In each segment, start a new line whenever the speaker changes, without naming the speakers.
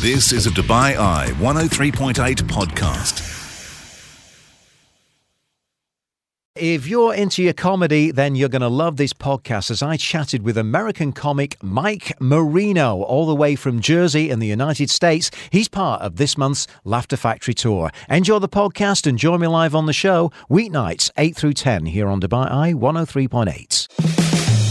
This is a Dubai Eye 103.8 podcast.
If you're into your comedy, then you're going to love this podcast as I chatted with American comic Mike Marino, all the way from Jersey in the United States. He's part of this month's Laughter Factory tour. Enjoy the podcast and join me live on the show, weeknights 8 through 10 here on Dubai Eye 103.8.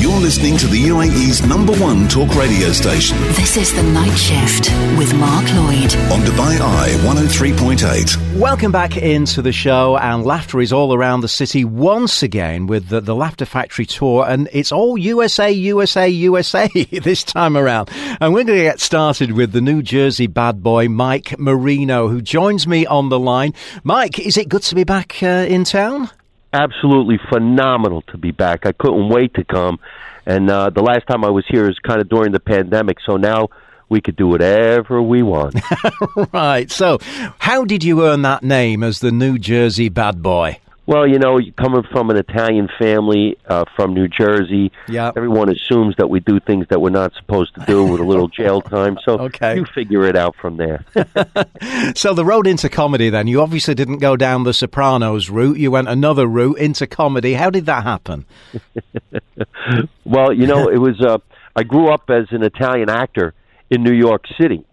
You're listening to the UAE's number one talk radio station
This is The Night Shift with Mark Lloyd.
on Dubai Eye 103.8.
Welcome back into the show, and laughter is all around the city once again with the, the Laughter Factory tour, and it's all USA, USA, USA this time around. And we're going to get started with the New Jersey bad boy, Mike Marino, who joins me on the line. Mike, is it good to be back uh, in town?
Absolutely phenomenal to be back. I couldn't wait to come. And uh, the last time I was here is kind of during the pandemic, so now we could do whatever we want.
right. So, how did you earn that name as the New Jersey bad boy?
Well, you know, coming from an Italian family uh, from New Jersey,
Yeah.
everyone assumes that we do things that we're not supposed to do with a little jail time. So
Okay.
you figure it out from there.
So the road into comedy then, you obviously didn't go down the Sopranos route, you went another route into comedy. How did that happen?
Well, you know, it was. Uh, I grew up as an Italian actor in New York City,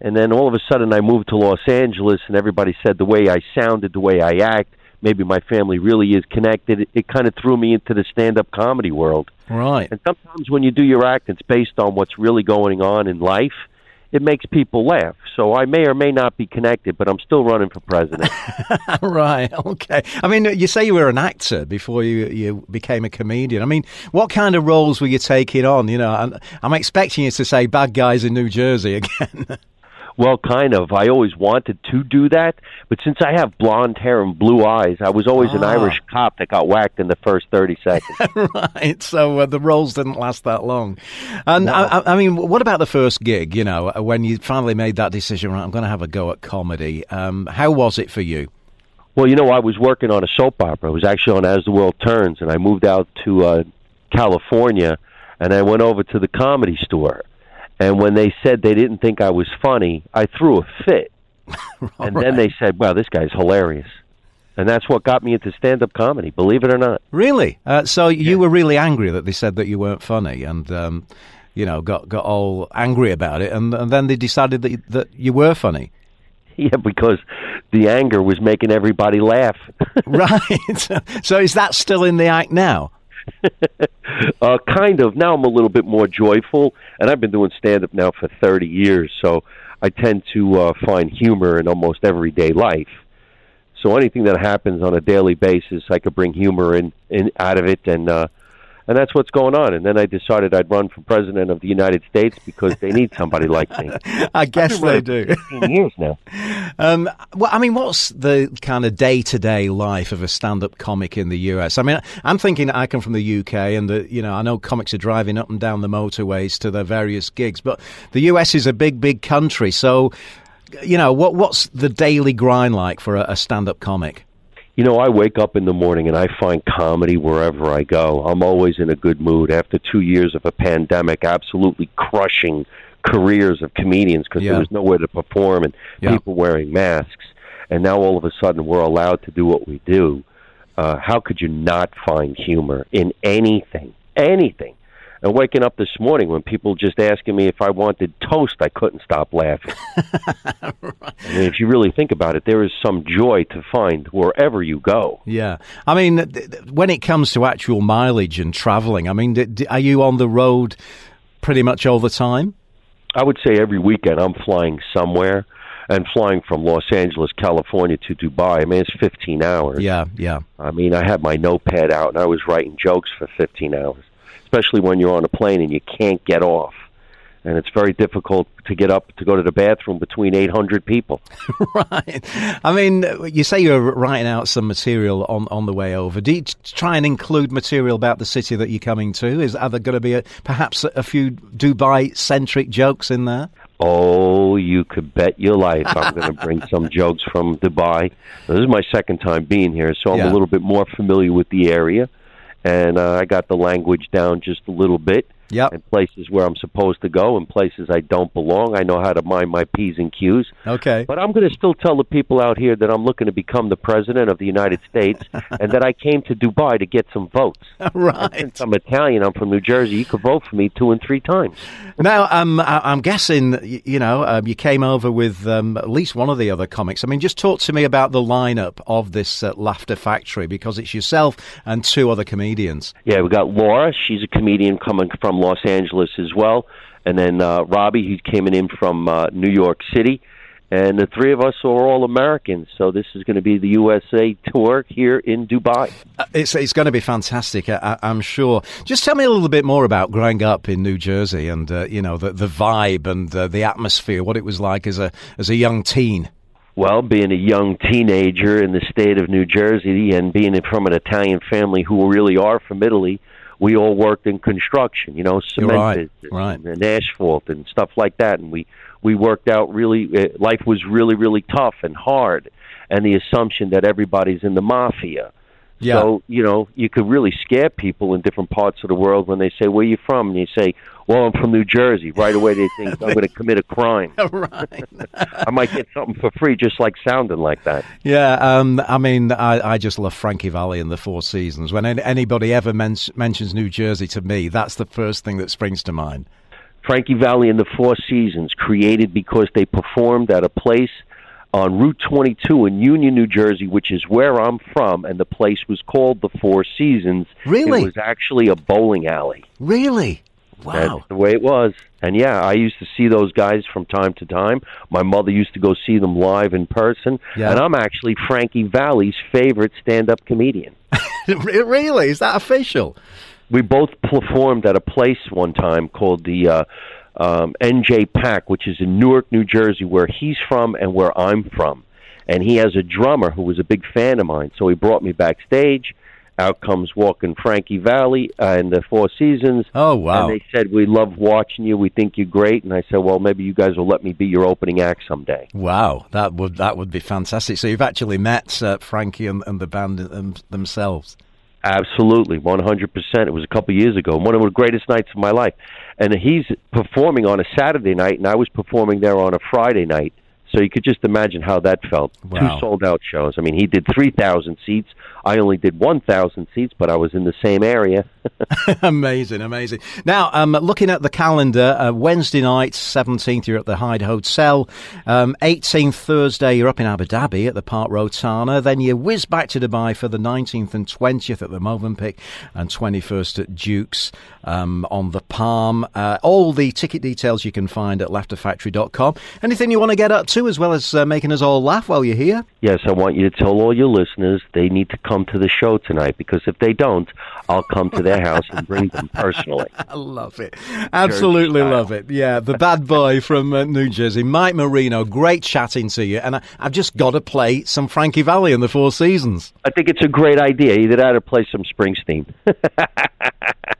and then all of a sudden I moved to Los Angeles, and everybody said the way I sounded, the way I act, maybe my family really is connected. It, it kind of threw me into the stand-up comedy world.
Right.
And sometimes when you do your act, it's based on what's really going on in life. It makes people laugh. So I may or may not be connected, but I'm still running for president.
right. Okay. I mean, you say you were an actor before you you became a comedian. I mean, what kind of roles were you taking on? You know, I'm, I'm expecting you to say bad guys in New Jersey again.
Well, kind of. I always wanted to do that, but since I have blonde hair and blue eyes, I was always an
Ah.
Irish cop that got whacked in the first 30 seconds.
right. So uh, the roles didn't last that long. And I, I- I mean, what about the first gig? You know, when you finally made that decision, right? I'm going to have a go at comedy. Um, how was it for you?
well, you know, I was working on a soap opera. I was actually on As the World Turns, and I moved out to uh, California, and I went over to the comedy store. And when they said they didn't think I was funny, I threw a fit. and then they said, "Wow, this guy's hilarious." And that's what got me into stand-up comedy, believe it or not.
Really? Uh, so you were really angry that they said that you weren't funny, and um, you know, got got all angry about it, and, and then they decided that you, that you were funny.
Yeah, because the anger was making everybody laugh.
right. so is that still in the act now?
uh, kind of. Now I'm a little bit more joyful, and I've been doing stand up now for 30 years, so I tend to uh, find humor in almost everyday life. So anything that happens on a daily basis, I could bring humor in, in out of it, and uh, and that's what's going on. And then I decided I'd run for president of the United States because they need somebody like me.
I guess they do.
15 years now.
Um, well, I mean, what's the kind of day to day life of a stand up comic in the US? I mean, I'm thinking I come from the UK, and the, you know, I know comics are driving up and down the motorways to their various gigs, but the US is a big, big country. So, you know, what what's the daily grind like for a, a stand up comic?
You know, I wake up in the morning and I find comedy wherever I go. I'm always in a good mood. After two years of a pandemic, absolutely crushing careers of comedians because
Yeah.
there was nowhere to perform and
Yeah.
people wearing masks. And now all of a sudden we're allowed to do what we do. Uh, how could you not find humor in anything? Anything. And waking up this morning when people just asking me if I wanted toast, I couldn't stop laughing. I mean, if you really think about it, there is some joy to find wherever you go.
Yeah, I mean, th- th- when it comes to actual mileage and travelling, I mean, d- are you on the road pretty much all the time?
I would say every weekend I'm flying somewhere and flying from Los Angeles, California to Dubai. I mean, it's 15 hours.
Yeah, yeah.
I mean, I had my notepad out and I was writing jokes for 15 hours, especially when you're on a plane and you can't get off. And it's very difficult to get up to go to the bathroom between 800 people.
right. I mean, you say you're writing out some material on, on the way over. Do you try and include material about the city that you're coming to? Is are there going to be a, perhaps a few Dubai centric jokes in there?
Oh, you could bet your life I'm going to bring some jokes from Dubai. Now, this is my second time being here, so I'm
Yeah.
a little bit more familiar with the area, and uh, I got the language down just a little bit.
Yep.
and places where I'm supposed to go and places I don't belong. I know how to mind my P's and Q's.
Okay.
But I'm going to still tell the people out here that I'm looking to become the president of the United States and that I came to Dubai to get some votes. And
right.
since I'm Italian, I'm from New Jersey, you could vote for me two and three times.
Now, um, I'm guessing, you know, um, you came over with um, at least one of the other comics. I mean, just talk to me about the lineup of this uh, Laughter Factory because it's yourself and two other comedians.
Yeah, we got Laura. She's a comedian coming from Los Angeles as well. And then uh, Robby, he's coming in from uh, New York City. And the three of us are all Americans. So this is going to be the USA tour here in Dubai.
Uh, It's it's going to be fantastic, I, I'm sure. Just tell me a little bit more about growing up in New Jersey and uh, you know the the vibe and uh, the atmosphere, what it was like as a as a young teen.
Well, being a young teenager in the state of New Jersey and being from an Italian family who really are from Italy, we all worked in construction, you know, cement
right,
business
right.
and asphalt and stuff like that. And we we worked out really. Uh, life was really really tough and hard, and the assumption that everybody's in the mafia.
Yeah.
So you know you could really scare people in different parts of the world when they say where you from, and you say, "Well, I'm from New Jersey." Right away they think I'm going to commit a crime.
right.
I might get something for free just like sounding like that.
Yeah, um, I mean, I, I just love Frankie Valli and the Four Seasons. When anybody ever men- mentions New Jersey to me, that's the first thing that springs to mind.
Frankie Valli and the Four Seasons, created because they performed at a place on Route 22 in Union, New Jersey, which is where I'm from, and the place was called the Four Seasons.
Really?
It was actually a bowling alley.
Really? Wow.
That's the way it was. And yeah, I used to see those guys from time to time. My mother used to go see them live in person.
Yeah.
And I'm actually Frankie Valli's favorite stand up comedian.
Really? Is that official?
we both performed at a place one time called the uh, um, NJPAC, which is in Newark, New Jersey, where he's from and where I'm from. And he has a drummer who was a big fan of mine, so he brought me backstage. Out comes walking Frankie Valli and the Four Seasons.
Oh, wow.
And they said, "We love watching you. We think you're great." And I said, "Well, maybe you guys will let me be your opening act someday."
Wow, that would that would be fantastic. So you've actually met uh, Frankie and, and the band them, themselves.
Absolutely, one hundred percent. It was a couple years ago, one of the greatest nights of my life. And he's performing on a Saturday night, and I was performing there on a Friday night. So you could just imagine how that felt.
Wow.
Two sold out shows. I mean, he did three thousand seats. I only did one thousand seats, but I was in the same area.
amazing, amazing. Now, um, looking at the calendar, uh, Wednesday night, 17th, you're at the Hyde Hotel. Um, 18th, Thursday, you're up in Abu Dhabi at the Park Rotana. Then you whiz back to Dubai for the 19th and 20th at the Movenpick and 21st at Duke's um, on the Palm. Uh, all the ticket details you can find at laughterfactory.com. Anything you want to get up to as well as uh, making us all laugh while you're here?
yes, I want you to tell all your listeners they need to come to the show tonight because if they don't, I'll come to their house and bring them personally.
I love it. Absolutely love it. Yeah, the bad boy from uh, New Jersey, Mike Marino. Great chatting to you. And I, I've just got to play some Frankie Valli in the Four Seasons.
I think it's a great idea. Either that or play some Springsteen.